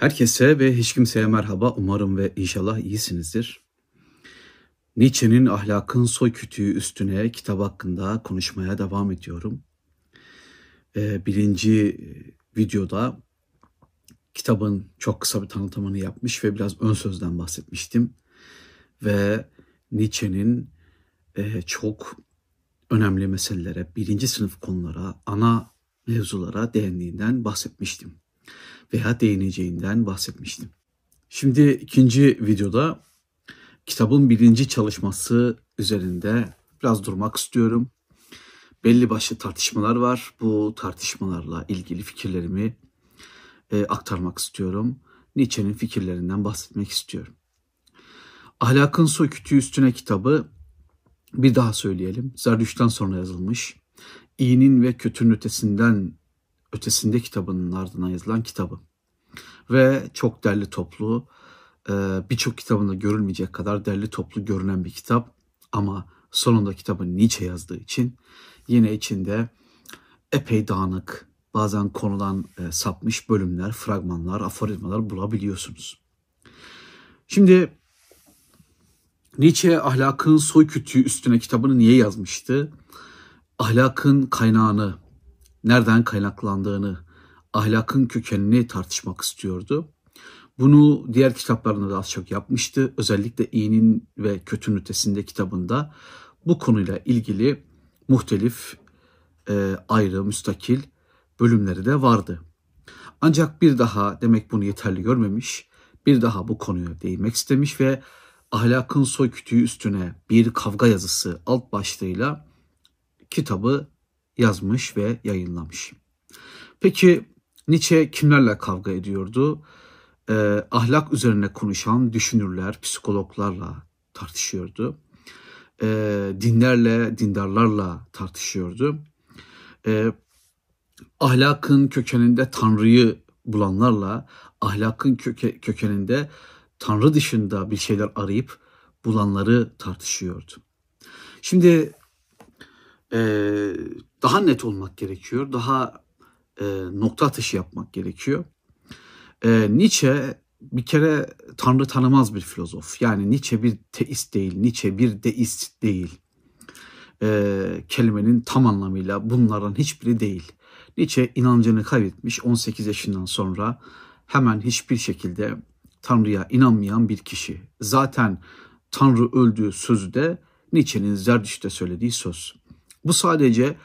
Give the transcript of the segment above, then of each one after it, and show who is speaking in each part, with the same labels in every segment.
Speaker 1: Herkese ve hiç kimseye merhaba. Umarım ve inşallah iyisinizdir. Nietzsche'nin ahlakın soy kütüğü üstüne kitap hakkında konuşmaya devam ediyorum. Ee, birinci videoda kitabın çok kısa bir tanıtımını yapmış ve biraz ön sözden bahsetmiştim. Ve Nietzsche'nin e, çok önemli meselelere, birinci sınıf konulara, ana mevzulara değindiğinden bahsetmiştim veya değineceğinden bahsetmiştim. Şimdi ikinci videoda kitabın birinci çalışması üzerinde biraz durmak istiyorum. Belli başlı tartışmalar var. Bu tartışmalarla ilgili fikirlerimi e, aktarmak istiyorum. Nietzsche'nin fikirlerinden bahsetmek istiyorum. Ahlakın Soy Kütüğü Üstüne kitabı bir daha söyleyelim. Zerdüşt'ten sonra yazılmış. İyinin ve kötünün ötesinden ötesinde kitabının ardına yazılan kitabı. Ve çok derli toplu, e, birçok kitabında görülmeyecek kadar derli toplu görünen bir kitap. Ama sonunda kitabı Nietzsche yazdığı için yine içinde epey dağınık, bazen konudan e, sapmış bölümler, fragmanlar, aforizmalar bulabiliyorsunuz. Şimdi Nietzsche ahlakın soy kütüğü üstüne kitabını niye yazmıştı? Ahlakın kaynağını, nereden kaynaklandığını, ahlakın kökenini tartışmak istiyordu. Bunu diğer kitaplarında da az çok yapmıştı. Özellikle iyinin ve kötünün ötesinde kitabında bu konuyla ilgili muhtelif e, ayrı, müstakil bölümleri de vardı. Ancak bir daha demek bunu yeterli görmemiş, bir daha bu konuya değinmek istemiş ve ahlakın soy kütüğü üstüne bir kavga yazısı alt başlığıyla kitabı yazmış ve yayınlamış. Peki Nietzsche kimlerle kavga ediyordu? Ee, ahlak üzerine konuşan düşünürler, psikologlarla tartışıyordu. Ee, dinlerle, dindarlarla tartışıyordu. Ee, ahlakın kökeninde Tanrı'yı bulanlarla, ahlakın köke, kökeninde Tanrı dışında bir şeyler arayıp bulanları tartışıyordu. Şimdi e, daha net olmak gerekiyor, daha e, nokta atışı yapmak gerekiyor. E, Nietzsche bir kere Tanrı tanımaz bir filozof. Yani Nietzsche bir teist değil, Nietzsche bir deist değil. E, kelimenin tam anlamıyla bunlardan hiçbiri değil. Nietzsche inancını kaybetmiş 18 yaşından sonra hemen hiçbir şekilde Tanrı'ya inanmayan bir kişi. Zaten Tanrı öldüğü sözü de Nietzsche'nin Zerdüşt'te söylediği söz. Bu sadece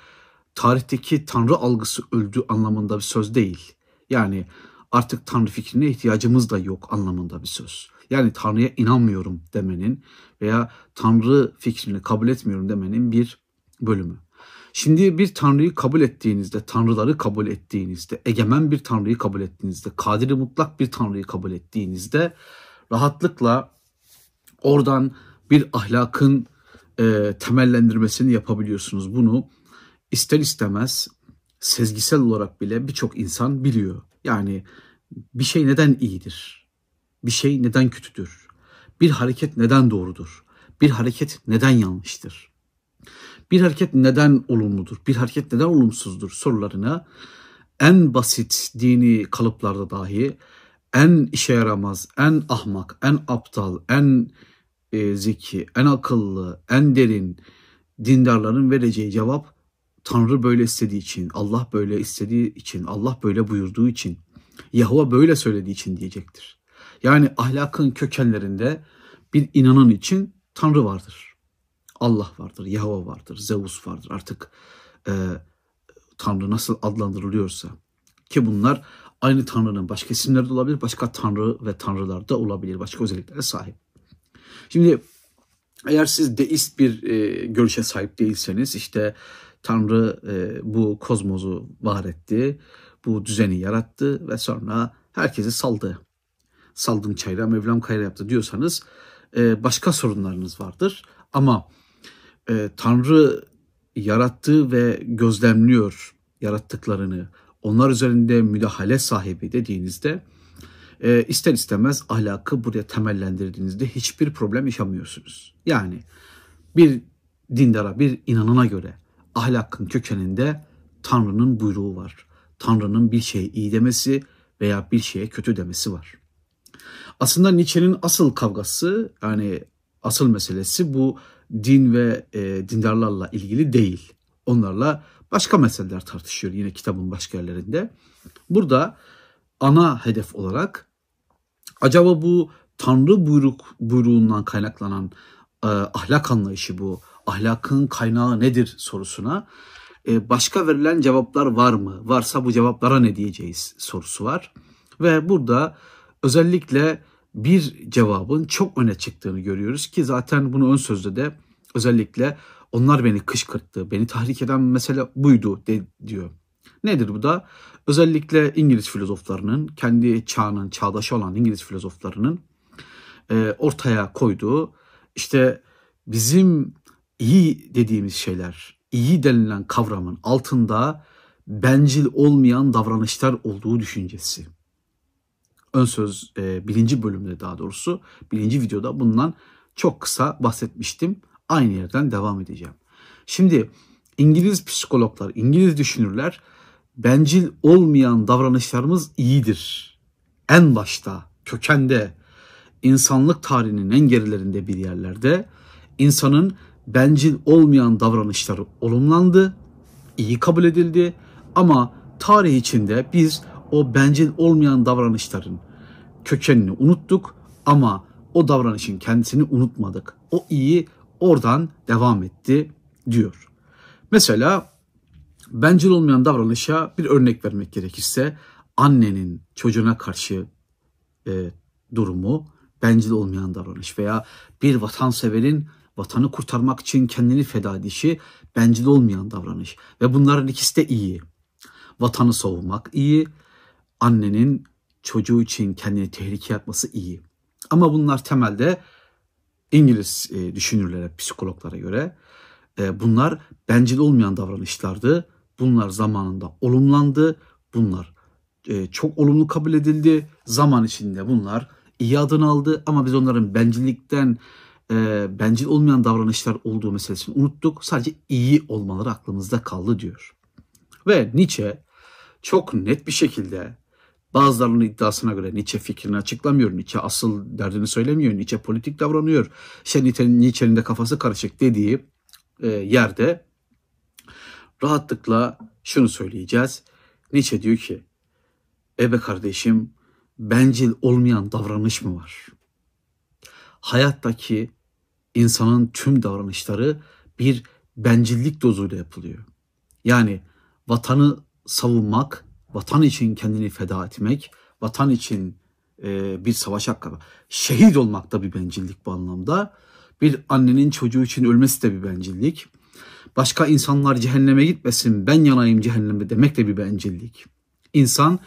Speaker 1: tarihteki Tanrı algısı öldü anlamında bir söz değil. Yani artık Tanrı fikrine ihtiyacımız da yok anlamında bir söz. Yani Tanrı'ya inanmıyorum demenin veya Tanrı fikrini kabul etmiyorum demenin bir bölümü. Şimdi bir Tanrı'yı kabul ettiğinizde, Tanrıları kabul ettiğinizde, egemen bir Tanrı'yı kabul ettiğinizde, kadiri mutlak bir Tanrı'yı kabul ettiğinizde rahatlıkla oradan bir ahlakın e, temellendirmesini yapabiliyorsunuz. Bunu ister istemez sezgisel olarak bile birçok insan biliyor. Yani bir şey neden iyidir? Bir şey neden kötüdür? Bir hareket neden doğrudur? Bir hareket neden yanlıştır? Bir hareket neden olumludur? Bir hareket neden olumsuzdur sorularına en basit dini kalıplarda dahi en işe yaramaz, en ahmak, en aptal, en e, zeki, en akıllı, en derin dindarların vereceği cevap Tanrı böyle istediği için, Allah böyle istediği için, Allah böyle buyurduğu için, Yahova böyle söylediği için diyecektir. Yani ahlakın kökenlerinde bir inanan için Tanrı vardır. Allah vardır, Yahova vardır, Zeus vardır. Artık e, Tanrı nasıl adlandırılıyorsa ki bunlar aynı Tanrı'nın başka isimleri de olabilir, başka Tanrı ve Tanrılar da olabilir, başka özelliklere sahip. Şimdi eğer siz deist bir e, görüşe sahip değilseniz işte Tanrı e, bu kozmozu var etti, bu düzeni yarattı ve sonra herkesi saldı. Saldım çayra, Mevlam kayra yaptı diyorsanız e, başka sorunlarınız vardır. Ama e, Tanrı yarattı ve gözlemliyor yarattıklarını, onlar üzerinde müdahale sahibi dediğinizde e, ister istemez ahlakı buraya temellendirdiğinizde hiçbir problem yaşamıyorsunuz. Yani bir dindara, bir inanana göre ahlakın kökeninde Tanrı'nın buyruğu var. Tanrı'nın bir şey iyi demesi veya bir şeye kötü demesi var. Aslında Nietzsche'nin asıl kavgası yani asıl meselesi bu din ve e, dindarlarla ilgili değil. Onlarla başka meseleler tartışıyor yine kitabın başka yerlerinde. Burada ana hedef olarak acaba bu Tanrı buyruk buyruğundan kaynaklanan e, ahlak anlayışı bu, ahlakın kaynağı nedir sorusuna e, başka verilen cevaplar var mı? Varsa bu cevaplara ne diyeceğiz sorusu var. Ve burada özellikle bir cevabın çok öne çıktığını görüyoruz ki zaten bunu ön sözde de özellikle onlar beni kışkırttı, beni tahrik eden mesele buydu de, diyor. Nedir bu da? Özellikle İngiliz filozoflarının, kendi çağının, çağdaşı olan İngiliz filozoflarının e, ortaya koyduğu işte bizim iyi dediğimiz şeyler, iyi denilen kavramın altında bencil olmayan davranışlar olduğu düşüncesi. Ön söz e, birinci bölümde daha doğrusu birinci videoda bundan çok kısa bahsetmiştim. Aynı yerden devam edeceğim. Şimdi İngiliz psikologlar, İngiliz düşünürler bencil olmayan davranışlarımız iyidir. En başta, kökende, insanlık tarihinin en gerilerinde bir yerlerde insanın bencil olmayan davranışları olumlandı, iyi kabul edildi ama tarih içinde biz o bencil olmayan davranışların kökenini unuttuk ama o davranışın kendisini unutmadık. O iyi oradan devam etti diyor. Mesela bencil olmayan davranışa bir örnek vermek gerekirse annenin çocuğuna karşı e, durumu bencil olmayan davranış veya bir vatanseverin vatanı kurtarmak için kendini feda edişi bencil olmayan davranış ve bunların ikisi de iyi. Vatanı savunmak iyi, annenin çocuğu için kendini tehlikeye atması iyi. Ama bunlar temelde İngiliz e, düşünürlere, psikologlara göre e, bunlar bencil olmayan davranışlardı. Bunlar zamanında olumlandı. Bunlar e, çok olumlu kabul edildi. Zaman içinde bunlar iyi adını aldı ama biz onların bencillikten e, bencil olmayan davranışlar olduğu meselesini unuttuk. Sadece iyi olmaları aklımızda kaldı diyor. Ve Nietzsche çok net bir şekilde bazılarının iddiasına göre Nietzsche fikrini açıklamıyor. Nietzsche asıl derdini söylemiyor. Nietzsche politik davranıyor. İşte Nietzsche'nin de kafası karışık dediği e, yerde rahatlıkla şunu söyleyeceğiz. Nietzsche diyor ki, ebe kardeşim bencil olmayan davranış mı var? Hayattaki insanın tüm davranışları bir bencillik dozuyla yapılıyor. Yani vatanı savunmak, vatan için kendini feda etmek, vatan için e, bir savaş hakkı, şehit olmak da bir bencillik bu anlamda. Bir annenin çocuğu için ölmesi de bir bencillik. Başka insanlar cehenneme gitmesin, ben yanayım cehenneme demek de bir bencillik. İnsan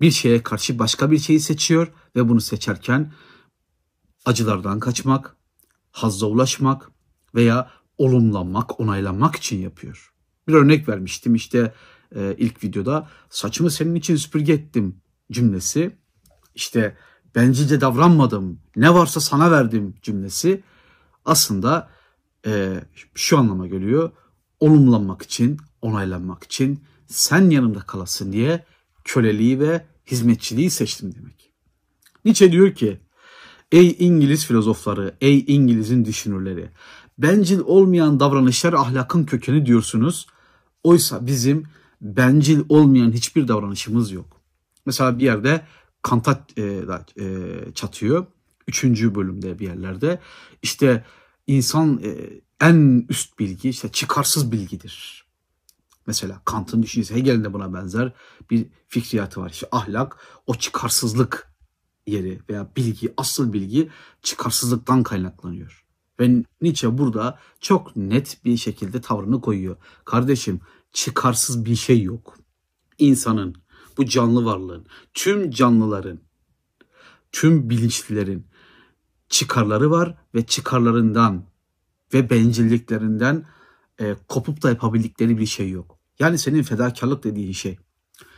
Speaker 1: bir şeye karşı başka bir şeyi seçiyor ve bunu seçerken acılardan kaçmak, hazza ulaşmak veya olumlanmak, onaylanmak için yapıyor. Bir örnek vermiştim işte e, ilk videoda saçımı senin için süpürge ettim cümlesi. İşte bencilce davranmadım, ne varsa sana verdim cümlesi aslında e, şu anlama geliyor. Olumlanmak için, onaylanmak için sen yanımda kalasın diye köleliği ve hizmetçiliği seçtim demek. Nietzsche diyor ki Ey İngiliz filozofları, ey İngiliz'in düşünürleri. Bencil olmayan davranışlar ahlakın kökeni diyorsunuz. Oysa bizim bencil olmayan hiçbir davranışımız yok. Mesela bir yerde Kant'a e, e, çatıyor. Üçüncü bölümde bir yerlerde. İşte insan e, en üst bilgi işte çıkarsız bilgidir. Mesela Kant'ın düşüncesi Hegel'in de buna benzer bir fikriyatı var. İşte ahlak o çıkarsızlık yeri veya bilgi, asıl bilgi çıkarsızlıktan kaynaklanıyor. Ve Nietzsche burada çok net bir şekilde tavrını koyuyor. Kardeşim çıkarsız bir şey yok. İnsanın, bu canlı varlığın, tüm canlıların, tüm bilinçlilerin çıkarları var ve çıkarlarından ve bencilliklerinden e, kopup da yapabildikleri bir şey yok. Yani senin fedakarlık dediğin şey,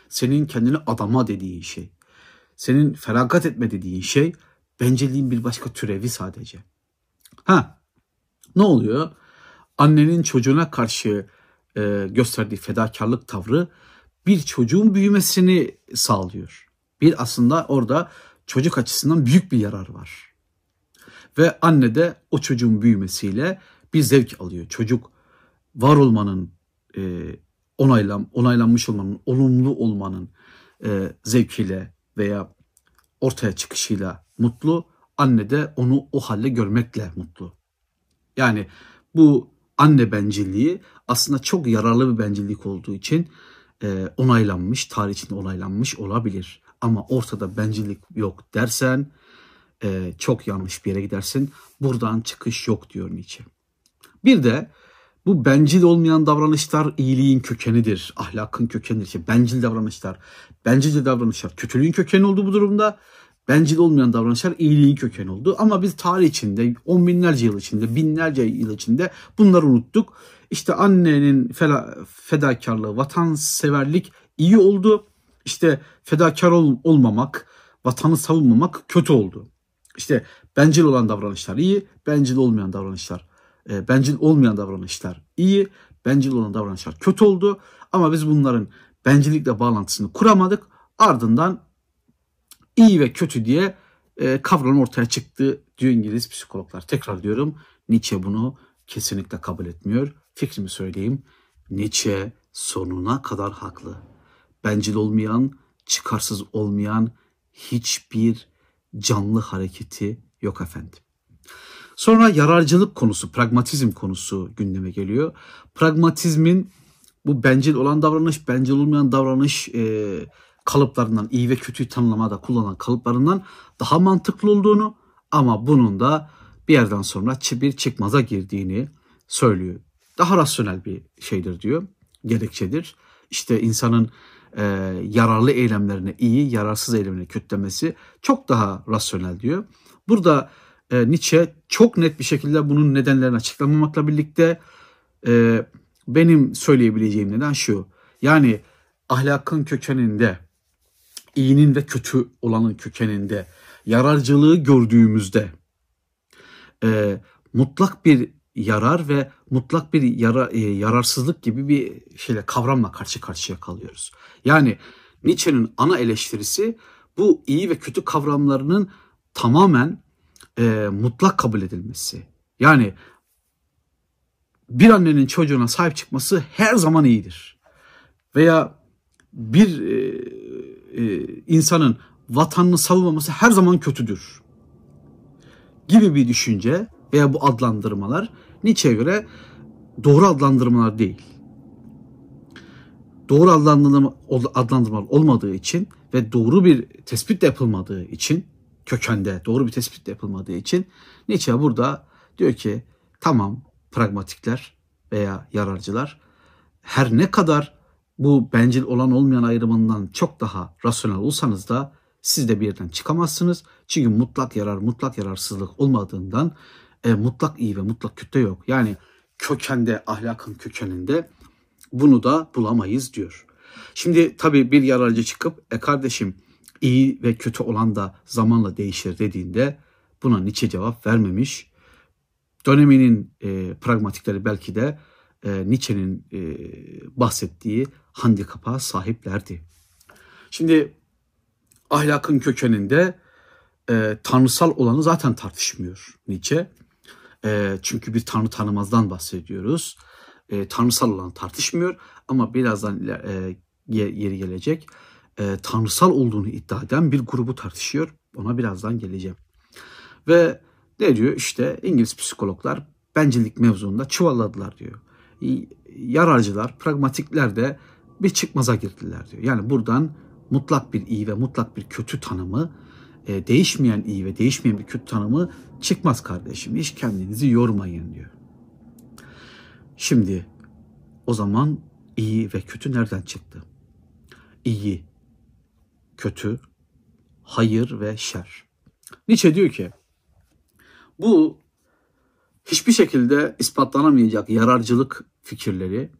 Speaker 1: senin kendini adama dediğin şey, senin feragat etme dediğin şey bencilliğin bir başka türevi sadece. Ha, ne oluyor? Annenin çocuğuna karşı e, gösterdiği fedakarlık tavrı bir çocuğun büyümesini sağlıyor. Bir aslında orada çocuk açısından büyük bir yarar var. Ve anne de o çocuğun büyümesiyle bir zevk alıyor. Çocuk var olmanın, e, onaylan, onaylanmış olmanın, olumlu olmanın e, zevkiyle veya ortaya çıkışıyla mutlu. Anne de onu o halde görmekle mutlu. Yani bu anne bencilliği aslında çok yararlı bir bencillik olduğu için e, onaylanmış, tarih içinde onaylanmış olabilir. Ama ortada bencillik yok dersen e, çok yanlış bir yere gidersin. Buradan çıkış yok diyor Nietzsche. Bir de bu bencil olmayan davranışlar iyiliğin kökenidir, ahlakın kökenidir. İşte bencil davranışlar, bencilce davranışlar kötülüğün kökeni oldu bu durumda. Bencil olmayan davranışlar iyiliğin kökeni oldu. Ama biz tarih içinde, on binlerce yıl içinde, binlerce yıl içinde bunları unuttuk. İşte annenin fedakarlığı, vatanseverlik iyi oldu. İşte fedakar ol, olmamak, vatanı savunmamak kötü oldu. İşte bencil olan davranışlar iyi, bencil olmayan davranışlar, e, bencil olmayan davranışlar iyi, bencil olan davranışlar kötü oldu. Ama biz bunların bencillikle bağlantısını kuramadık. Ardından iyi ve kötü diye e, kavram ortaya çıktı diyor İngiliz psikologlar. Tekrar diyorum Nietzsche bunu kesinlikle kabul etmiyor. Fikrimi söyleyeyim. Nietzsche sonuna kadar haklı. Bencil olmayan, çıkarsız olmayan hiçbir canlı hareketi yok efendim. Sonra yararcılık konusu, pragmatizm konusu gündeme geliyor. Pragmatizmin bu bencil olan davranış, bencil olmayan davranış e, kalıplarından, iyi ve kötüyü tanımlamada kullanılan kalıplarından daha mantıklı olduğunu ama bunun da bir yerden sonra bir çıkmaza girdiğini söylüyor. Daha rasyonel bir şeydir diyor, gerekçedir. İşte insanın e, yararlı eylemlerine iyi, yararsız eylemlerine kötü demesi çok daha rasyonel diyor. Burada e, Nietzsche çok net bir şekilde bunun nedenlerini açıklamamakla birlikte e, benim söyleyebileceğim neden şu. Yani ahlakın kökeninde, iyinin ve kötü olanın kökeninde yararcılığı gördüğümüzde e, mutlak bir yarar ve mutlak bir yara, e, yararsızlık gibi bir şeyle kavramla karşı karşıya kalıyoruz. Yani Nietzsche'nin ana eleştirisi bu iyi ve kötü kavramlarının tamamen e, mutlak kabul edilmesi. Yani bir annenin çocuğuna sahip çıkması her zaman iyidir. Veya bir e, e, insanın vatanını savunmaması her zaman kötüdür. Gibi bir düşünce veya bu adlandırmalar Nietzsche'ye göre doğru adlandırmalar değil. Doğru adlandırma, adlandırmalar olmadığı için ve doğru bir tespit de yapılmadığı için kökende doğru bir tespit de yapılmadığı için Nietzsche burada diyor ki tamam pragmatikler veya yararcılar her ne kadar bu bencil olan olmayan ayrımından çok daha rasyonel olsanız da siz de bir yerden çıkamazsınız. Çünkü mutlak yarar, mutlak yararsızlık olmadığından e, mutlak iyi ve mutlak kötü yok. Yani kökende, ahlakın kökeninde bunu da bulamayız diyor. Şimdi tabii bir yararcı çıkıp e kardeşim iyi ve kötü olan da zamanla değişir dediğinde buna Nietzsche cevap vermemiş. Döneminin e, pragmatikleri belki de e, Nietzsche'nin e, bahsettiği handikapa sahiplerdi. Şimdi ahlakın kökeninde e, tanrısal olanı zaten tartışmıyor Nietzsche. E, çünkü bir tanrı tanımazdan bahsediyoruz. E, tanrısal olan tartışmıyor ama birazdan e, yeri gelecek. E, tanrısal olduğunu iddia eden bir grubu tartışıyor. Ona birazdan geleceğim. Ve ne diyor? İşte İngiliz psikologlar bencillik mevzuunda çuvalladılar diyor. Yararcılar, pragmatikler de bir çıkmaza girdiler diyor. Yani buradan mutlak bir iyi ve mutlak bir kötü tanımı, e, değişmeyen iyi ve değişmeyen bir kötü tanımı çıkmaz kardeşim. Hiç kendinizi yormayın diyor. Şimdi o zaman iyi ve kötü nereden çıktı? İyi, kötü, hayır ve şer. Nietzsche diyor ki bu hiçbir şekilde ispatlanamayacak yararcılık fikirleri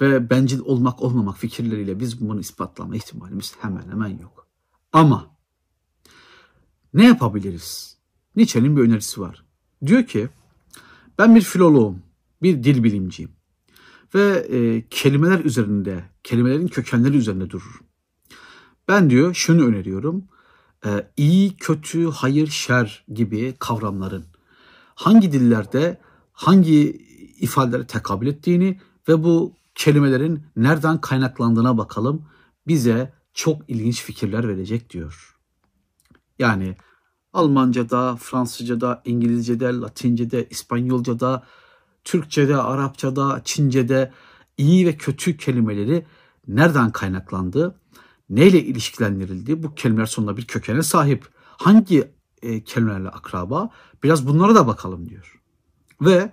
Speaker 1: ve bencil olmak olmamak fikirleriyle biz bunu ispatlama ihtimalimiz hemen hemen yok. Ama ne yapabiliriz? Nietzsche'nin bir önerisi var. Diyor ki ben bir filoloğum, bir dil bilimciyim ve e, kelimeler üzerinde, kelimelerin kökenleri üzerinde dururum. Ben diyor şunu öneriyorum. E, iyi, kötü, hayır, şer gibi kavramların hangi dillerde hangi ifadelere tekabül ettiğini ve bu kelimelerin nereden kaynaklandığına bakalım. Bize çok ilginç fikirler verecek diyor. Yani Almanca'da, Fransızca'da, İngilizce'de, Latince'de, İspanyolca'da, Türkçe'de, Arapça'da, Çince'de iyi ve kötü kelimeleri nereden kaynaklandı, neyle ilişkilendirildi, bu kelimeler sonunda bir kökene sahip. Hangi e, kelimelerle akraba? Biraz bunlara da bakalım diyor. Ve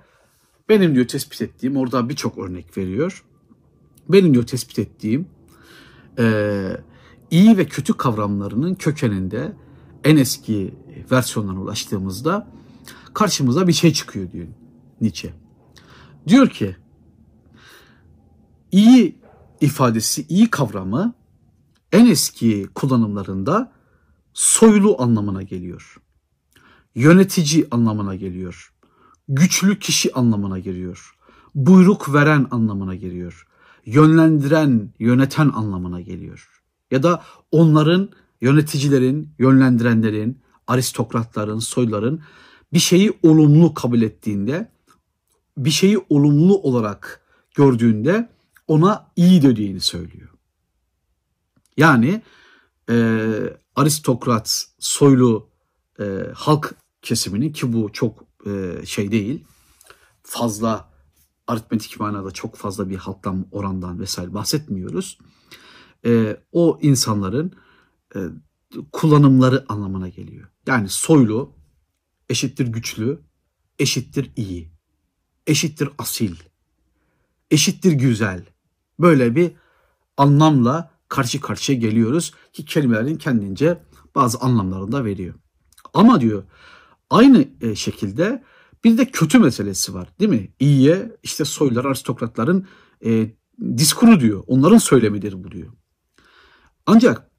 Speaker 1: benim diyor tespit ettiğim, orada birçok örnek veriyor. Benim diyor tespit ettiğim e, iyi ve kötü kavramlarının kökeninde en eski versiyonlarına ulaştığımızda karşımıza bir şey çıkıyor diyor Nietzsche. Diyor ki iyi ifadesi, iyi kavramı en eski kullanımlarında soylu anlamına geliyor. Yönetici anlamına geliyor. Güçlü kişi anlamına geliyor. Buyruk veren anlamına geliyor. Yönlendiren, yöneten anlamına geliyor. Ya da onların yöneticilerin, yönlendirenlerin, aristokratların, soyların bir şeyi olumlu kabul ettiğinde, bir şeyi olumlu olarak gördüğünde ona iyi dediğini söylüyor. Yani e, aristokrat, soylu e, halk kesiminin ki bu çok e, şey değil, fazla aritmetik manada çok fazla bir halktan, orandan vesaire bahsetmiyoruz. E, o insanların e, kullanımları anlamına geliyor. Yani soylu eşittir güçlü, eşittir iyi, eşittir asil, eşittir güzel. Böyle bir anlamla karşı karşıya geliyoruz ki kelimelerin kendince bazı anlamlarını da veriyor. Ama diyor aynı e, şekilde bir de kötü meselesi var değil mi? İyiye işte soylular, aristokratların e, diskuru diyor. Onların söylemidir bu diyor. Ancak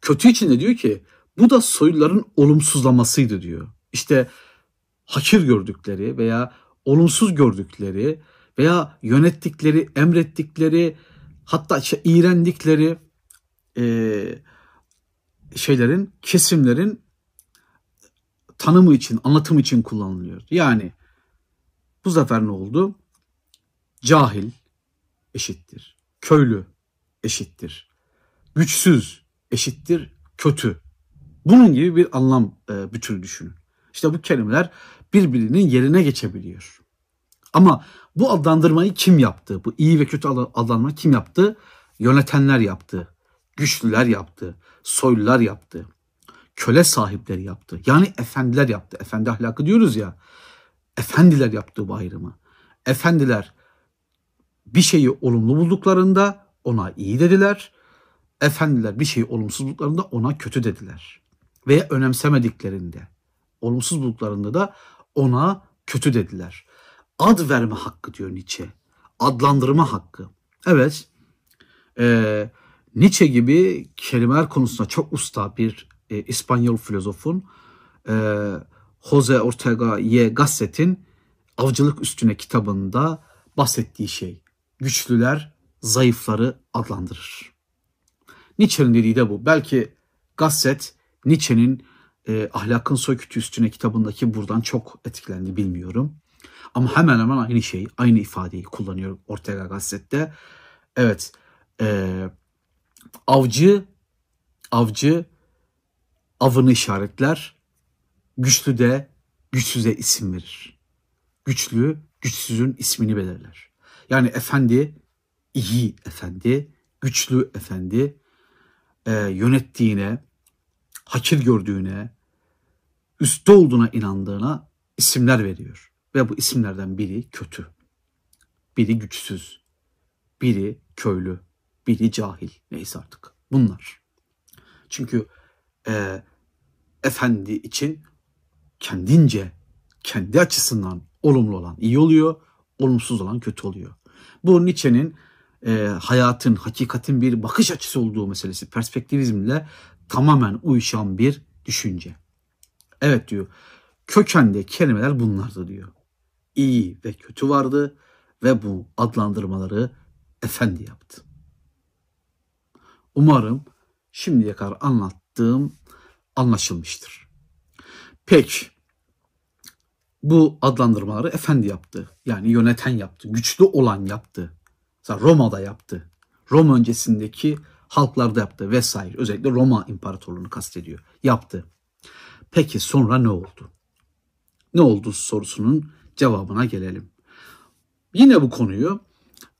Speaker 1: Kötü için de diyor ki bu da soyluların olumsuzlamasıydı diyor. İşte hakir gördükleri veya olumsuz gördükleri veya yönettikleri, emrettikleri hatta işte iğrendikleri e, şeylerin, kesimlerin tanımı için, anlatımı için kullanılıyor. Yani bu sefer ne oldu? Cahil eşittir. Köylü eşittir. Güçsüz eşittir kötü. Bunun gibi bir anlam e, bütünü düşünün. İşte bu kelimeler birbirinin yerine geçebiliyor. Ama bu adlandırmayı kim yaptı? Bu iyi ve kötü adlandırmayı kim yaptı? Yönetenler yaptı. Güçlüler yaptı. Soylular yaptı. Köle sahipleri yaptı. Yani efendiler yaptı. Efendi ahlakı diyoruz ya. Efendiler yaptı bu ayrımı. Efendiler bir şeyi olumlu bulduklarında ona iyi dediler efendiler bir şey olumsuz bulduklarında ona kötü dediler. Veya önemsemediklerinde, olumsuz bulduklarında da ona kötü dediler. Ad verme hakkı diyor Nietzsche. Adlandırma hakkı. Evet, e, Nietzsche gibi kelimeler konusunda çok usta bir e, İspanyol filozofun e, Jose Ortega y Gasset'in Avcılık Üstüne kitabında bahsettiği şey. Güçlüler zayıfları adlandırır. Nietzsche'nin dediği de bu. Belki Gasset Nietzsche'nin e, Ahlakın Soykütü Üstüne kitabındaki buradan çok etkilendi bilmiyorum. Ama hemen hemen aynı şey, aynı ifadeyi kullanıyor Ortega Gasset'te. Evet, e, avcı, avcı avını işaretler, güçlü de güçsüze isim verir. Güçlü, güçsüzün ismini belirler. Yani efendi, iyi efendi, güçlü efendi, e, yönettiğine, hakir gördüğüne, üstte olduğuna inandığına isimler veriyor. Ve bu isimlerden biri kötü, biri güçsüz, biri köylü, biri cahil neyse artık bunlar. Çünkü e, efendi için kendince, kendi açısından olumlu olan iyi oluyor, olumsuz olan kötü oluyor. Bu Nietzsche'nin e, hayatın, hakikatin bir bakış açısı olduğu meselesi perspektivizmle tamamen uyuşan bir düşünce. Evet diyor, kökende kelimeler bunlardı diyor. İyi ve kötü vardı ve bu adlandırmaları efendi yaptı. Umarım şimdiye kadar anlattığım anlaşılmıştır. Peki bu adlandırmaları efendi yaptı. Yani yöneten yaptı. Güçlü olan yaptı. Mesela Roma'da yaptı. Roma öncesindeki halklarda yaptı vesaire. Özellikle Roma İmparatorluğunu kastediyor. Yaptı. Peki sonra ne oldu? Ne oldu sorusunun cevabına gelelim. Yine bu konuyu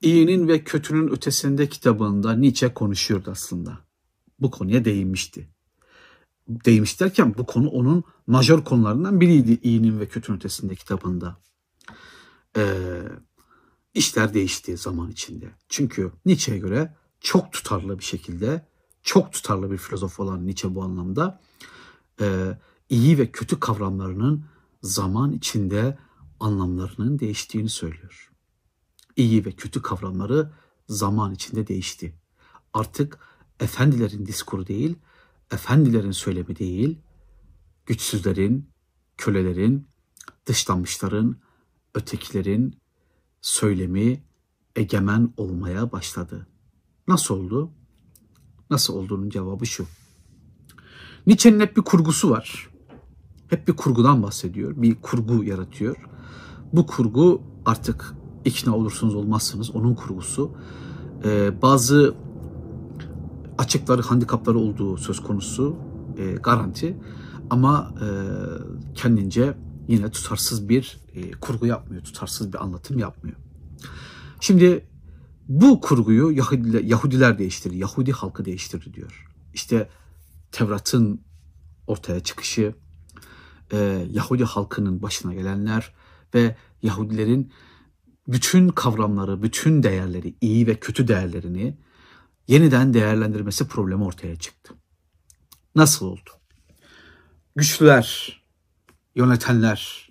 Speaker 1: iyinin ve kötünün ötesinde kitabında Nietzsche konuşuyordu aslında. Bu konuya değinmişti. Değinmiş derken bu konu onun majör konularından biriydi iyinin ve kötünün ötesinde kitabında. Ee, işler değişti zaman içinde. Çünkü Nietzsche'ye göre çok tutarlı bir şekilde, çok tutarlı bir filozof olan Nietzsche bu anlamda e, iyi ve kötü kavramlarının zaman içinde anlamlarının değiştiğini söylüyor. İyi ve kötü kavramları zaman içinde değişti. Artık efendilerin diskuru değil, efendilerin söylemi değil, güçsüzlerin, kölelerin, dışlanmışların, ötekilerin söylemi egemen olmaya başladı. Nasıl oldu? Nasıl olduğunun cevabı şu. Nietzsche'nin hep bir kurgusu var. Hep bir kurgudan bahsediyor. Bir kurgu yaratıyor. Bu kurgu artık ikna olursunuz olmazsınız onun kurgusu. Ee, bazı açıkları, handikapları olduğu söz konusu e, garanti. Ama e, kendince yine tutarsız bir e, kurgu yapmıyor, tutarsız bir anlatım yapmıyor. Şimdi bu kurguyu Yahudiler, Yahudiler değiştirdi, Yahudi halkı değiştirdi diyor. İşte Tevrat'ın ortaya çıkışı, e, Yahudi halkının başına gelenler ve Yahudilerin bütün kavramları, bütün değerleri, iyi ve kötü değerlerini yeniden değerlendirmesi problemi ortaya çıktı. Nasıl oldu? Güçlüler, yönetenler,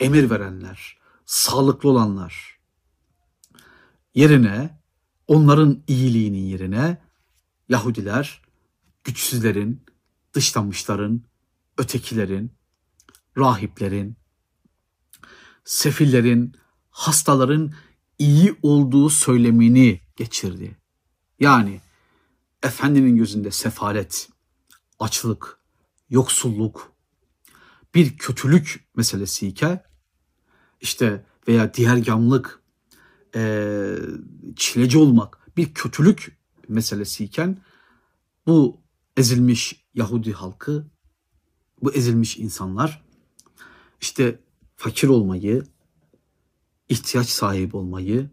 Speaker 1: emir verenler, sağlıklı olanlar yerine onların iyiliğinin yerine Yahudiler güçsüzlerin, dışlanmışların, ötekilerin, rahiplerin, sefillerin, hastaların iyi olduğu söylemini geçirdi. Yani efendinin gözünde sefalet, açlık, yoksulluk bir kötülük meselesiyken işte veya diğer diğergamlık, e, çileci olmak bir kötülük meselesiyken bu ezilmiş Yahudi halkı, bu ezilmiş insanlar işte fakir olmayı, ihtiyaç sahibi olmayı,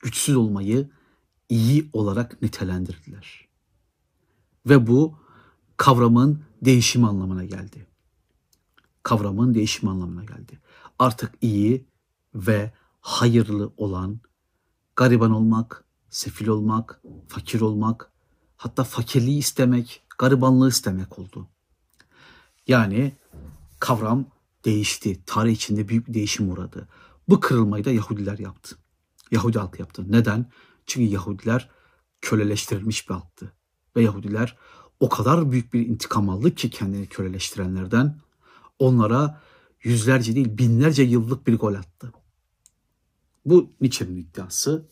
Speaker 1: güçsüz olmayı iyi olarak nitelendirdiler. Ve bu kavramın değişim anlamına geldi. Kavramın değişim anlamına geldi. Artık iyi ve hayırlı olan gariban olmak, sefil olmak, fakir olmak, hatta fakirliği istemek, garibanlığı istemek oldu. Yani kavram değişti. Tarih içinde büyük bir değişim uğradı. Bu kırılmayı da Yahudiler yaptı. Yahudi halkı yaptı. Neden? Çünkü Yahudiler köleleştirilmiş bir halktı. Ve Yahudiler o kadar büyük bir intikam aldı ki kendini köleleştirenlerden onlara yüzlerce değil binlerce yıllık bir gol attı. Bu Nietzsche'nin iddiası.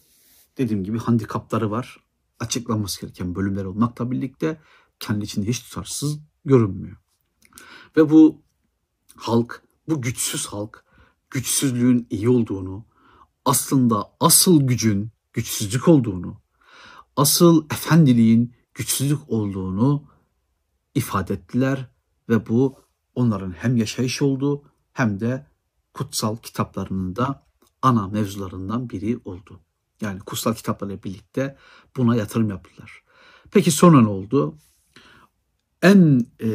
Speaker 1: Dediğim gibi handikapları var. Açıklanması gereken bölümler olmakla birlikte kendi içinde hiç tutarsız görünmüyor. Ve bu halk, bu güçsüz halk güçsüzlüğün iyi olduğunu, aslında asıl gücün güçsüzlük olduğunu, asıl efendiliğin güçsüzlük olduğunu ifade ettiler ve bu onların hem yaşayış oldu hem de kutsal kitaplarının da ana mevzularından biri oldu. Yani kutsal kitaplarla birlikte buna yatırım yaptılar. Peki sonra ne oldu? En e,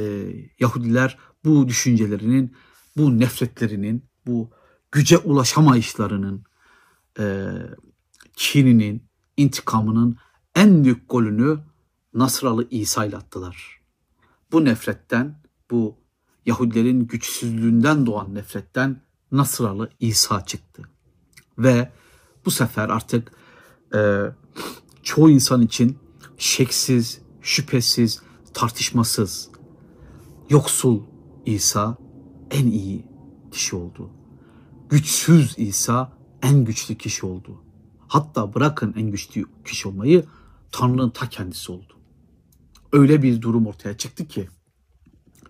Speaker 1: Yahudiler bu düşüncelerinin, bu nefretlerinin, bu güce ulaşamayışlarının, e, kininin, intikamının en büyük golünü Nasralı İsa ile attılar. Bu nefretten, bu Yahudilerin güçsüzlüğünden doğan nefretten Nasralı İsa çıktı. Ve bu sefer artık e, çoğu insan için şeksiz, şüphesiz, tartışmasız, yoksul İsa en iyi kişi oldu. Güçsüz İsa en güçlü kişi oldu. Hatta bırakın en güçlü kişi olmayı Tanrı'nın ta kendisi oldu. öyle bir durum ortaya çıktı ki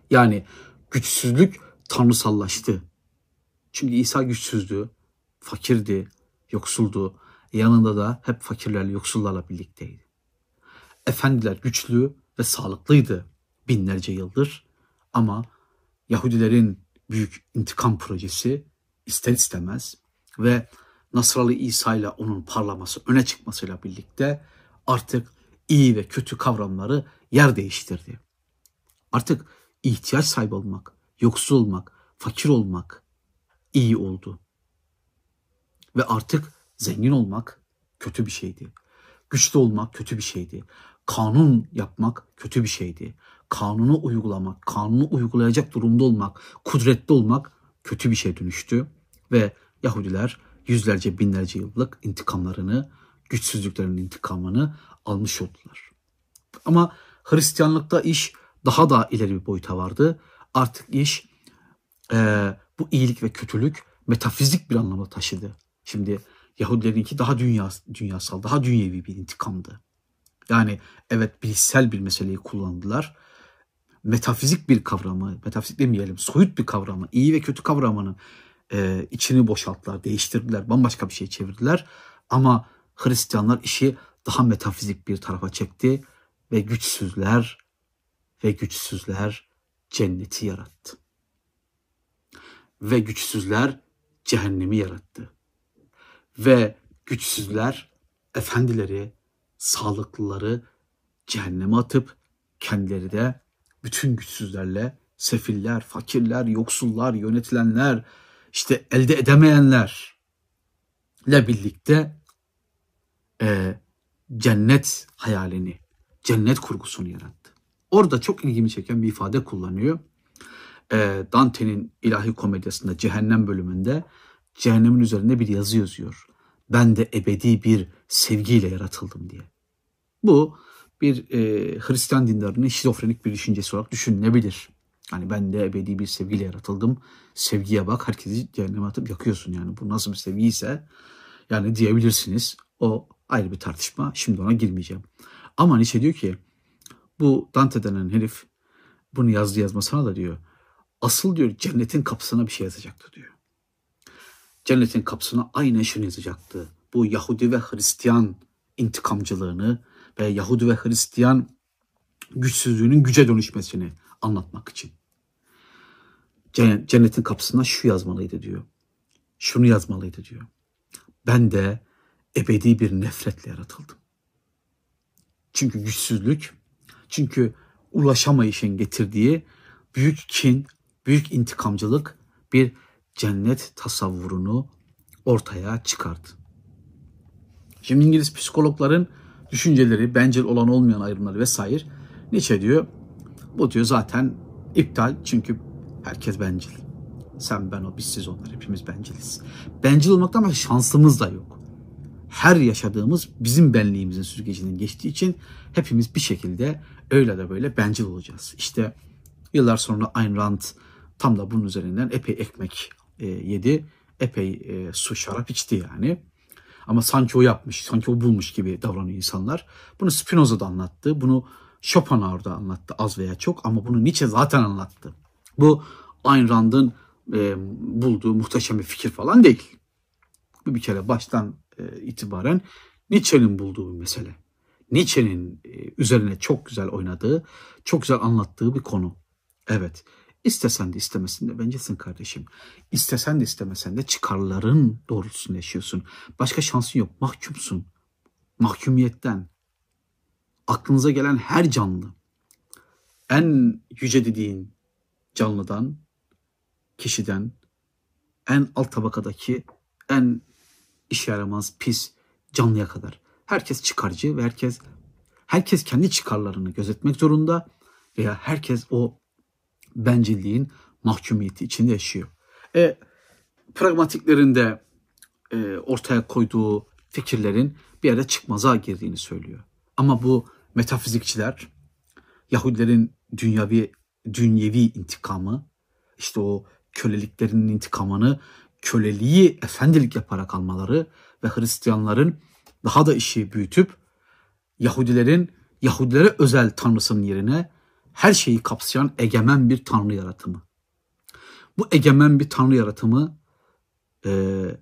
Speaker 1: yani güçsüzlük tanrısallaştı. Çünkü İsa güçsüzdü, fakirdi, yoksuldu. Yanında da hep fakirlerle, yoksullarla birlikteydi. Efendiler güçlü ve sağlıklıydı binlerce yıldır ama Yahudilerin büyük intikam projesi ister istemez ve Nasralı İsa ile onun parlaması, öne çıkmasıyla birlikte artık iyi ve kötü kavramları yer değiştirdi. Artık ihtiyaç sahibi olmak, yoksul olmak, fakir olmak iyi oldu. Ve artık zengin olmak kötü bir şeydi. Güçlü olmak kötü bir şeydi. Kanun yapmak kötü bir şeydi. Kanunu uygulamak, kanunu uygulayacak durumda olmak, kudretli olmak kötü bir şey dönüştü. Ve Yahudiler yüzlerce binlerce yıllık intikamlarını, güçsüzlüklerinin intikamını almış oldular. Ama Hristiyanlıkta iş daha da ileri bir boyuta vardı. Artık iş e, bu iyilik ve kötülük metafizik bir anlamda taşıdı. Şimdi Yahudilerinki daha dünya, dünyasal, daha dünyevi bir intikamdı. Yani evet bilişsel bir meseleyi kullandılar. Metafizik bir kavramı, metafizik demeyelim, soyut bir kavramı, iyi ve kötü kavramını e, içini boşalttılar, değiştirdiler, bambaşka bir şey çevirdiler. Ama Hristiyanlar işi daha metafizik bir tarafa çekti ve güçsüzler ve güçsüzler cenneti yarattı. Ve güçsüzler cehennemi yarattı. Ve güçsüzler efendileri, sağlıklıları cehenneme atıp kendileri de bütün güçsüzlerle sefiller, fakirler, yoksullar, yönetilenler, işte elde edemeyenlerle birlikte e, cennet hayalini, cennet kurgusunu yarattı. Orada çok ilgimi çeken bir ifade kullanıyor. E, Dante'nin ilahi komedyasında cehennem bölümünde cehennemin üzerinde bir yazı yazıyor. Ben de ebedi bir sevgiyle yaratıldım diye. Bu bir e, Hristiyan dindarının şizofrenik bir düşüncesi olarak düşünülebilir. Hani ben de ebedi bir sevgiyle yaratıldım. Sevgiye bak herkesi cehenneme atıp yakıyorsun yani. Bu nasıl bir sevgi ise yani diyebilirsiniz. O ayrı bir tartışma. Şimdi ona girmeyeceğim. Ama Nietzsche diyor ki bu Dante denen herif bunu yazdı yazmasına da diyor. Asıl diyor cennetin kapısına bir şey yazacaktı diyor. Cennetin kapısına aynen şunu yazacaktı. Bu Yahudi ve Hristiyan intikamcılığını ve Yahudi ve Hristiyan güçsüzlüğünün güce dönüşmesini anlatmak için. Cennetin kapısına şu yazmalıydı diyor. Şunu yazmalıydı diyor. Ben de ebedi bir nefretle yaratıldım. Çünkü güçsüzlük, çünkü ulaşamayışın getirdiği büyük kin, büyük intikamcılık bir cennet tasavvurunu ortaya çıkardı. Şimdi İngiliz psikologların düşünceleri, bencil olan olmayan ayrımları vesaire Nietzsche diyor. Bu diyor zaten iptal çünkü herkes bencil. Sen, ben, o, biz, siz, onlar hepimiz benciliz. Bencil olmaktan başka şansımız da yok. Her yaşadığımız bizim benliğimizin süzgecinden geçtiği için hepimiz bir şekilde öyle de böyle bencil olacağız. İşte yıllar sonra Ayn Rand tam da bunun üzerinden epey ekmek e, yedi. Epey e, su şarap içti yani. Ama sanki o yapmış, sanki o bulmuş gibi davranıyor insanlar. Bunu Spinoza da anlattı. Bunu Schopenhauer da anlattı az veya çok ama bunu Nietzsche zaten anlattı. Bu Ayn Rand'ın e, bulduğu muhteşem bir fikir falan değil. Bu bir kere baştan e, itibaren Nietzsche'nin bulduğu bir mesele. Nietzsche'nin e, üzerine çok güzel oynadığı, çok güzel anlattığı bir konu. Evet, istesen de istemesen de bencesin kardeşim. İstesen de istemesen de çıkarların doğrultusunda yaşıyorsun. Başka şansın yok, mahkumsun. Mahkumiyetten. Aklınıza gelen her canlı, en yüce dediğin canlıdan, kişiden, en alt tabakadaki en iş yaramaz, pis canlıya kadar. Herkes çıkarcı ve herkes herkes kendi çıkarlarını gözetmek zorunda veya herkes o bencilliğin mahkumiyeti içinde yaşıyor. E, pragmatiklerinde e, ortaya koyduğu fikirlerin bir yere çıkmaza girdiğini söylüyor. Ama bu metafizikçiler Yahudilerin dünyavi dünyevi intikamı işte o köleliklerinin intikamını köleliği efendilik yaparak almaları ve Hristiyanların daha da işi büyütüp Yahudilerin Yahudilere özel tanrısının yerine her şeyi kapsayan egemen bir tanrı yaratımı. Bu egemen bir tanrı yaratımı e,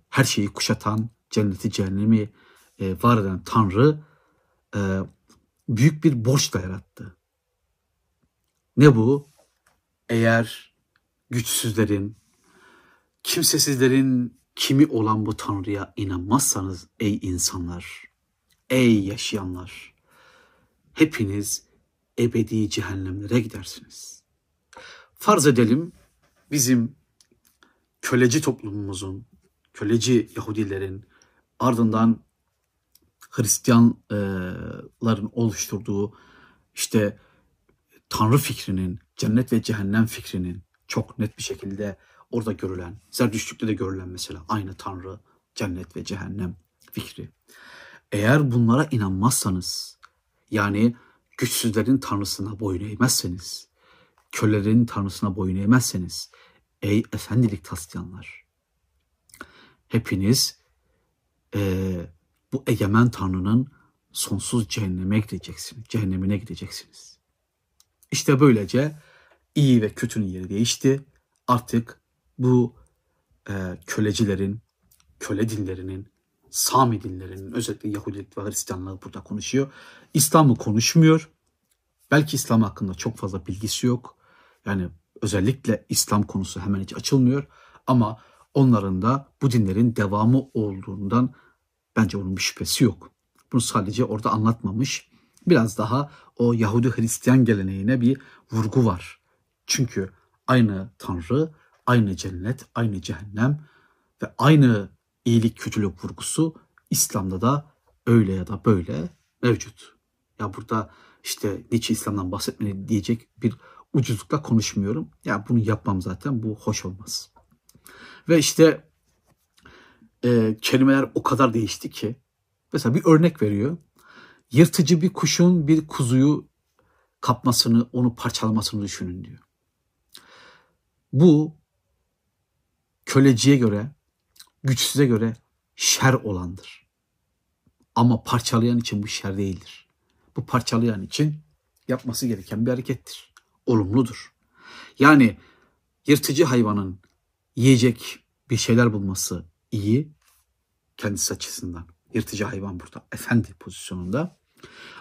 Speaker 1: her şeyi kuşatan, cenneti cehennemi e, var eden tanrı e, büyük bir borçla yarattı. Ne bu? Eğer güçsüzlerin, kimsesizlerin kimi olan bu Tanrı'ya inanmazsanız ey insanlar, ey yaşayanlar, hepiniz ebedi cehennemlere gidersiniz. Farz edelim bizim köleci toplumumuzun, köleci Yahudilerin ardından Hristiyanların oluşturduğu işte Tanrı fikrinin, cennet ve cehennem fikrinin çok net bir şekilde orada görülen, Zerdüştlük'te de görülen mesela aynı Tanrı, cennet ve cehennem fikri. Eğer bunlara inanmazsanız, yani güçsüzlerin tanrısına boyun eğmezseniz, kölelerin tanrısına boyun eğmezseniz, ey efendilik taslayanlar, hepiniz e, bu egemen tanrının sonsuz cehenneme gideceksiniz, cehennemine gideceksiniz. İşte böylece iyi ve kötünün yeri değişti. Artık bu e, kölecilerin, köle dinlerinin, Sami dinlerinin, özellikle Yahudilik ve Hristiyanlığı burada konuşuyor. İslam'ı konuşmuyor. Belki İslam hakkında çok fazla bilgisi yok. Yani özellikle İslam konusu hemen hiç açılmıyor. Ama onların da bu dinlerin devamı olduğundan bence onun bir şüphesi yok. Bunu sadece orada anlatmamış. Biraz daha o Yahudi Hristiyan geleneğine bir vurgu var. Çünkü aynı Tanrı, aynı cennet, aynı cehennem ve aynı iyilik kötülük vurgusu İslam'da da öyle ya da böyle mevcut. Ya burada işte Nietzsche İslam'dan bahsetmeni diyecek bir ucuzlukla konuşmuyorum. Ya bunu yapmam zaten bu hoş olmaz. Ve işte e, kelimeler o kadar değişti ki mesela bir örnek veriyor. Yırtıcı bir kuşun bir kuzuyu kapmasını, onu parçalamasını düşünün diyor. Bu köleciye göre, güçsüze göre şer olandır. Ama parçalayan için bu şer değildir. Bu parçalayan için yapması gereken bir harekettir. Olumludur. Yani yırtıcı hayvanın yiyecek bir şeyler bulması iyi kendisi açısından. Yırtıcı hayvan burada efendi pozisyonunda.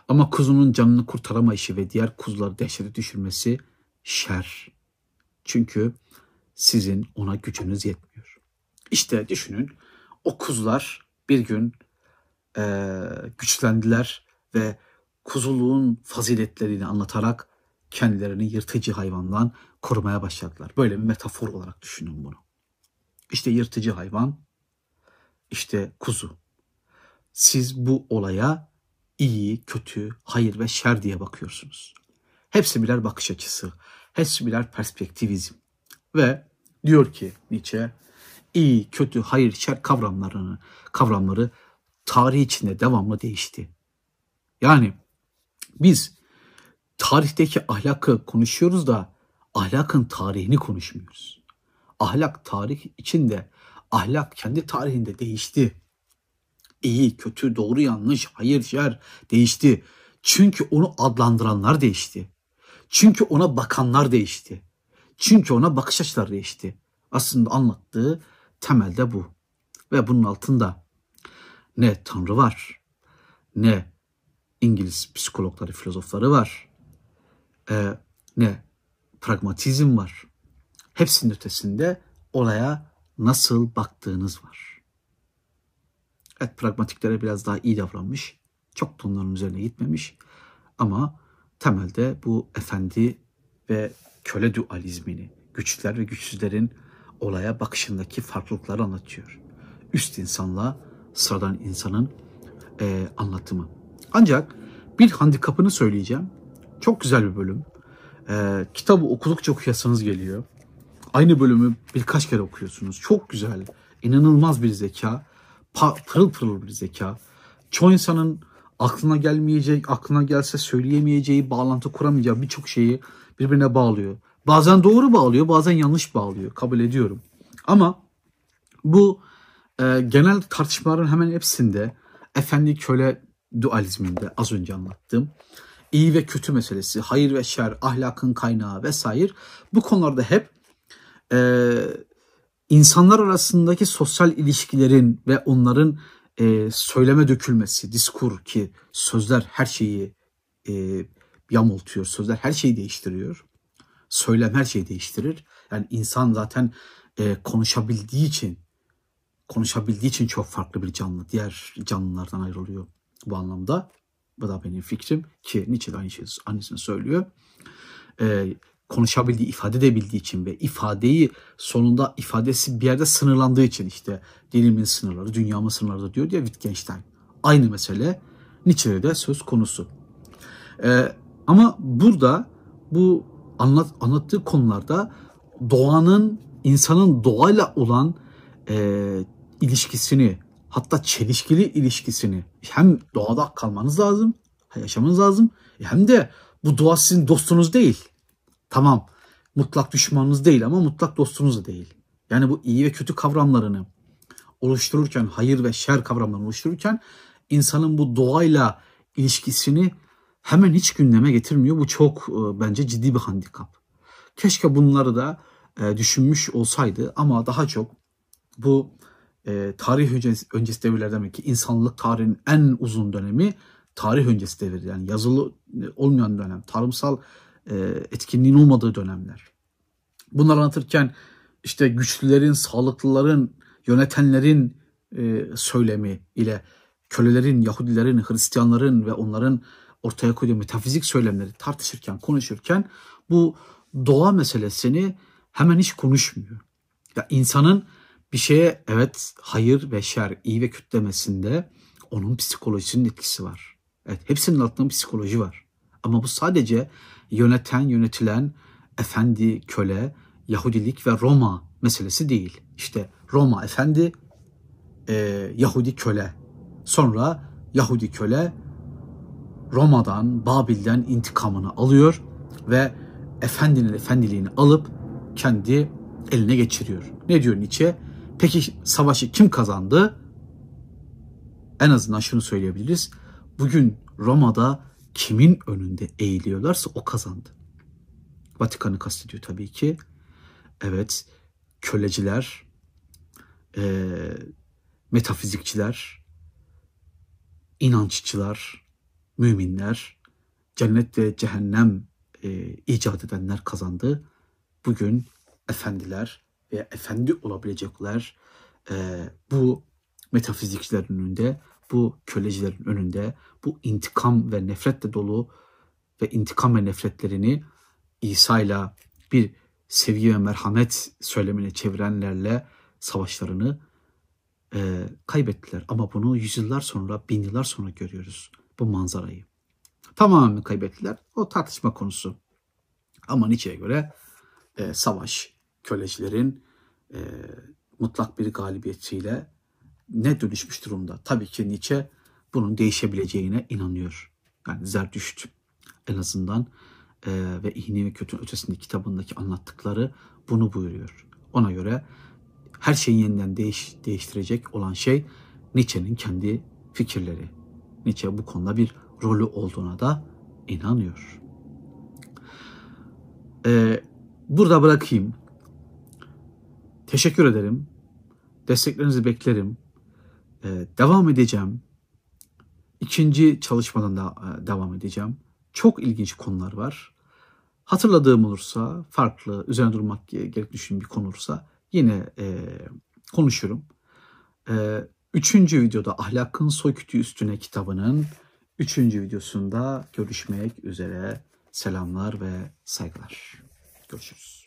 Speaker 1: Ama kuzunun canını kurtaramayışı ve diğer kuzuları dehşete düşürmesi şer. Çünkü sizin ona gücünüz yetmiyor. İşte düşünün o kuzular bir gün e, güçlendiler ve kuzuluğun faziletlerini anlatarak kendilerini yırtıcı hayvandan korumaya başladılar. Böyle bir metafor olarak düşünün bunu. İşte yırtıcı hayvan, işte kuzu. Siz bu olaya iyi, kötü, hayır ve şer diye bakıyorsunuz. Hepsi birer bakış açısı, hepsi birer perspektivizm. Ve diyor ki Nietzsche, iyi, kötü, hayır, şer kavramlarını, kavramları tarih içinde devamlı değişti. Yani biz tarihteki ahlakı konuşuyoruz da ahlakın tarihini konuşmuyoruz. Ahlak tarih içinde, ahlak kendi tarihinde değişti. İyi, kötü, doğru, yanlış, hayır, şer değişti. Çünkü onu adlandıranlar değişti. Çünkü ona bakanlar değişti. Çünkü ona bakış açıları değişti. Aslında anlattığı temelde bu. Ve bunun altında ne Tanrı var, ne İngiliz psikologları, filozofları var, e, ne pragmatizm var. Hepsinin ötesinde olaya nasıl baktığınız var. Evet pragmatiklere biraz daha iyi davranmış. Çok bunların üzerine gitmemiş. Ama temelde bu efendi ve köle dualizmini, güçlüler ve güçsüzlerin olaya bakışındaki farklılıkları anlatıyor. Üst insanla sıradan insanın e, anlatımı. Ancak bir handikapını söyleyeceğim. Çok güzel bir bölüm. E, kitabı okudukça okuyasınız geliyor. Aynı bölümü birkaç kere okuyorsunuz. Çok güzel, inanılmaz bir zeka, pırıl pırıl bir zeka. Çoğu insanın aklına gelmeyecek, aklına gelse söyleyemeyeceği, bağlantı kuramayacağı birçok şeyi birbirine bağlıyor. Bazen doğru bağlıyor, bazen yanlış bağlıyor. Kabul ediyorum. Ama bu e, genel tartışmaların hemen hepsinde efendi köle dualizminde az önce anlattığım iyi ve kötü meselesi, hayır ve şer, ahlakın kaynağı vesaire bu konularda hep e, insanlar arasındaki sosyal ilişkilerin ve onların e, söyleme dökülmesi, diskur ki sözler her şeyi e, yamultuyor, sözler her şeyi değiştiriyor. Söylem her şeyi değiştirir. Yani insan zaten e, konuşabildiği için konuşabildiği için çok farklı bir canlı. Diğer canlılardan ayrılıyor bu anlamda. Bu da benim fikrim ki Nietzsche de aynı şeyi annesine söylüyor. Ee, konuşabildiği, ifade edebildiği için ve ifadeyi sonunda ifadesi bir yerde sınırlandığı için işte dilimin sınırları, dünyamın sınırları diyor diye Wittgenstein. Aynı mesele Nietzsche'de de söz konusu. Ee, ama burada bu anlat, anlattığı konularda doğanın, insanın doğayla olan e, ilişkisini hatta çelişkili ilişkisini hem doğada kalmanız lazım, yaşamanız lazım hem de bu doğa sizin dostunuz değil. Tamam mutlak düşmanınız değil ama mutlak dostunuz da değil. Yani bu iyi ve kötü kavramlarını oluştururken, hayır ve şer kavramlarını oluştururken insanın bu doğayla ilişkisini hemen hiç gündeme getirmiyor. Bu çok e, bence ciddi bir handikap. Keşke bunları da e, düşünmüş olsaydı ama daha çok bu e, tarih öncesi, öncesi devirler demek ki insanlık tarihinin en uzun dönemi tarih öncesi devir yani yazılı olmayan dönem, tarımsal etkinliğin olmadığı dönemler. Bunları anlatırken işte güçlülerin, sağlıklıların, yönetenlerin söylemi ile kölelerin, Yahudilerin, Hristiyanların ve onların ortaya koyduğu metafizik söylemleri tartışırken, konuşurken bu doğa meselesini hemen hiç konuşmuyor. Ya insanın bir şeye evet hayır ve şer, iyi ve kötü demesinde onun psikolojisinin etkisi var. Evet hepsinin altında psikoloji var. Ama bu sadece yöneten, yönetilen efendi, köle, Yahudilik ve Roma meselesi değil. İşte Roma efendi, e, Yahudi köle. Sonra Yahudi köle Roma'dan, Babil'den intikamını alıyor ve efendinin efendiliğini alıp kendi eline geçiriyor. Ne diyor Nietzsche? Peki savaşı kim kazandı? En azından şunu söyleyebiliriz. Bugün Roma'da kimin önünde eğiliyorlarsa o kazandı. Vatikan'ı kastediyor tabii ki. Evet, köleciler, e, metafizikçiler, inanççılar, müminler, cennet ve cehennem e, icat edenler kazandı. Bugün efendiler, veya efendi olabilecekler e, bu metafizikçilerin önünde, bu kölecilerin önünde, bu intikam ve nefretle dolu ve intikam ve nefretlerini İsa ile bir sevgi ve merhamet söylemine çevirenlerle savaşlarını e, kaybettiler. Ama bunu yüzyıllar sonra, bin yıllar sonra görüyoruz bu manzarayı. Tamamen kaybettiler. O tartışma konusu. Ama Nietzsche'ye göre e, savaş, kölecilerin e, mutlak bir galibiyetiyle ne dönüşmüş durumda? Tabii ki Nietzsche bunun değişebileceğine inanıyor. Yani Zerdüşt en azından e, ve İğne ve Kötü Ötesindeki kitabındaki anlattıkları bunu buyuruyor. Ona göre her şeyi yeniden değiş, değiştirecek olan şey Nietzsche'nin kendi fikirleri. Nietzsche bu konuda bir rolü olduğuna da inanıyor. Ee, burada bırakayım. Teşekkür ederim. Desteklerinizi beklerim. Ee, devam edeceğim. İkinci çalışmadan da e, devam edeceğim. Çok ilginç konular var. Hatırladığım olursa, farklı, üzerine durmak gerek düşündüğüm bir konu olursa yine e, konuşurum. E, üçüncü videoda Ahlakın Soykütü Üstüne kitabının üçüncü videosunda görüşmek üzere. Selamlar ve saygılar. Görüşürüz.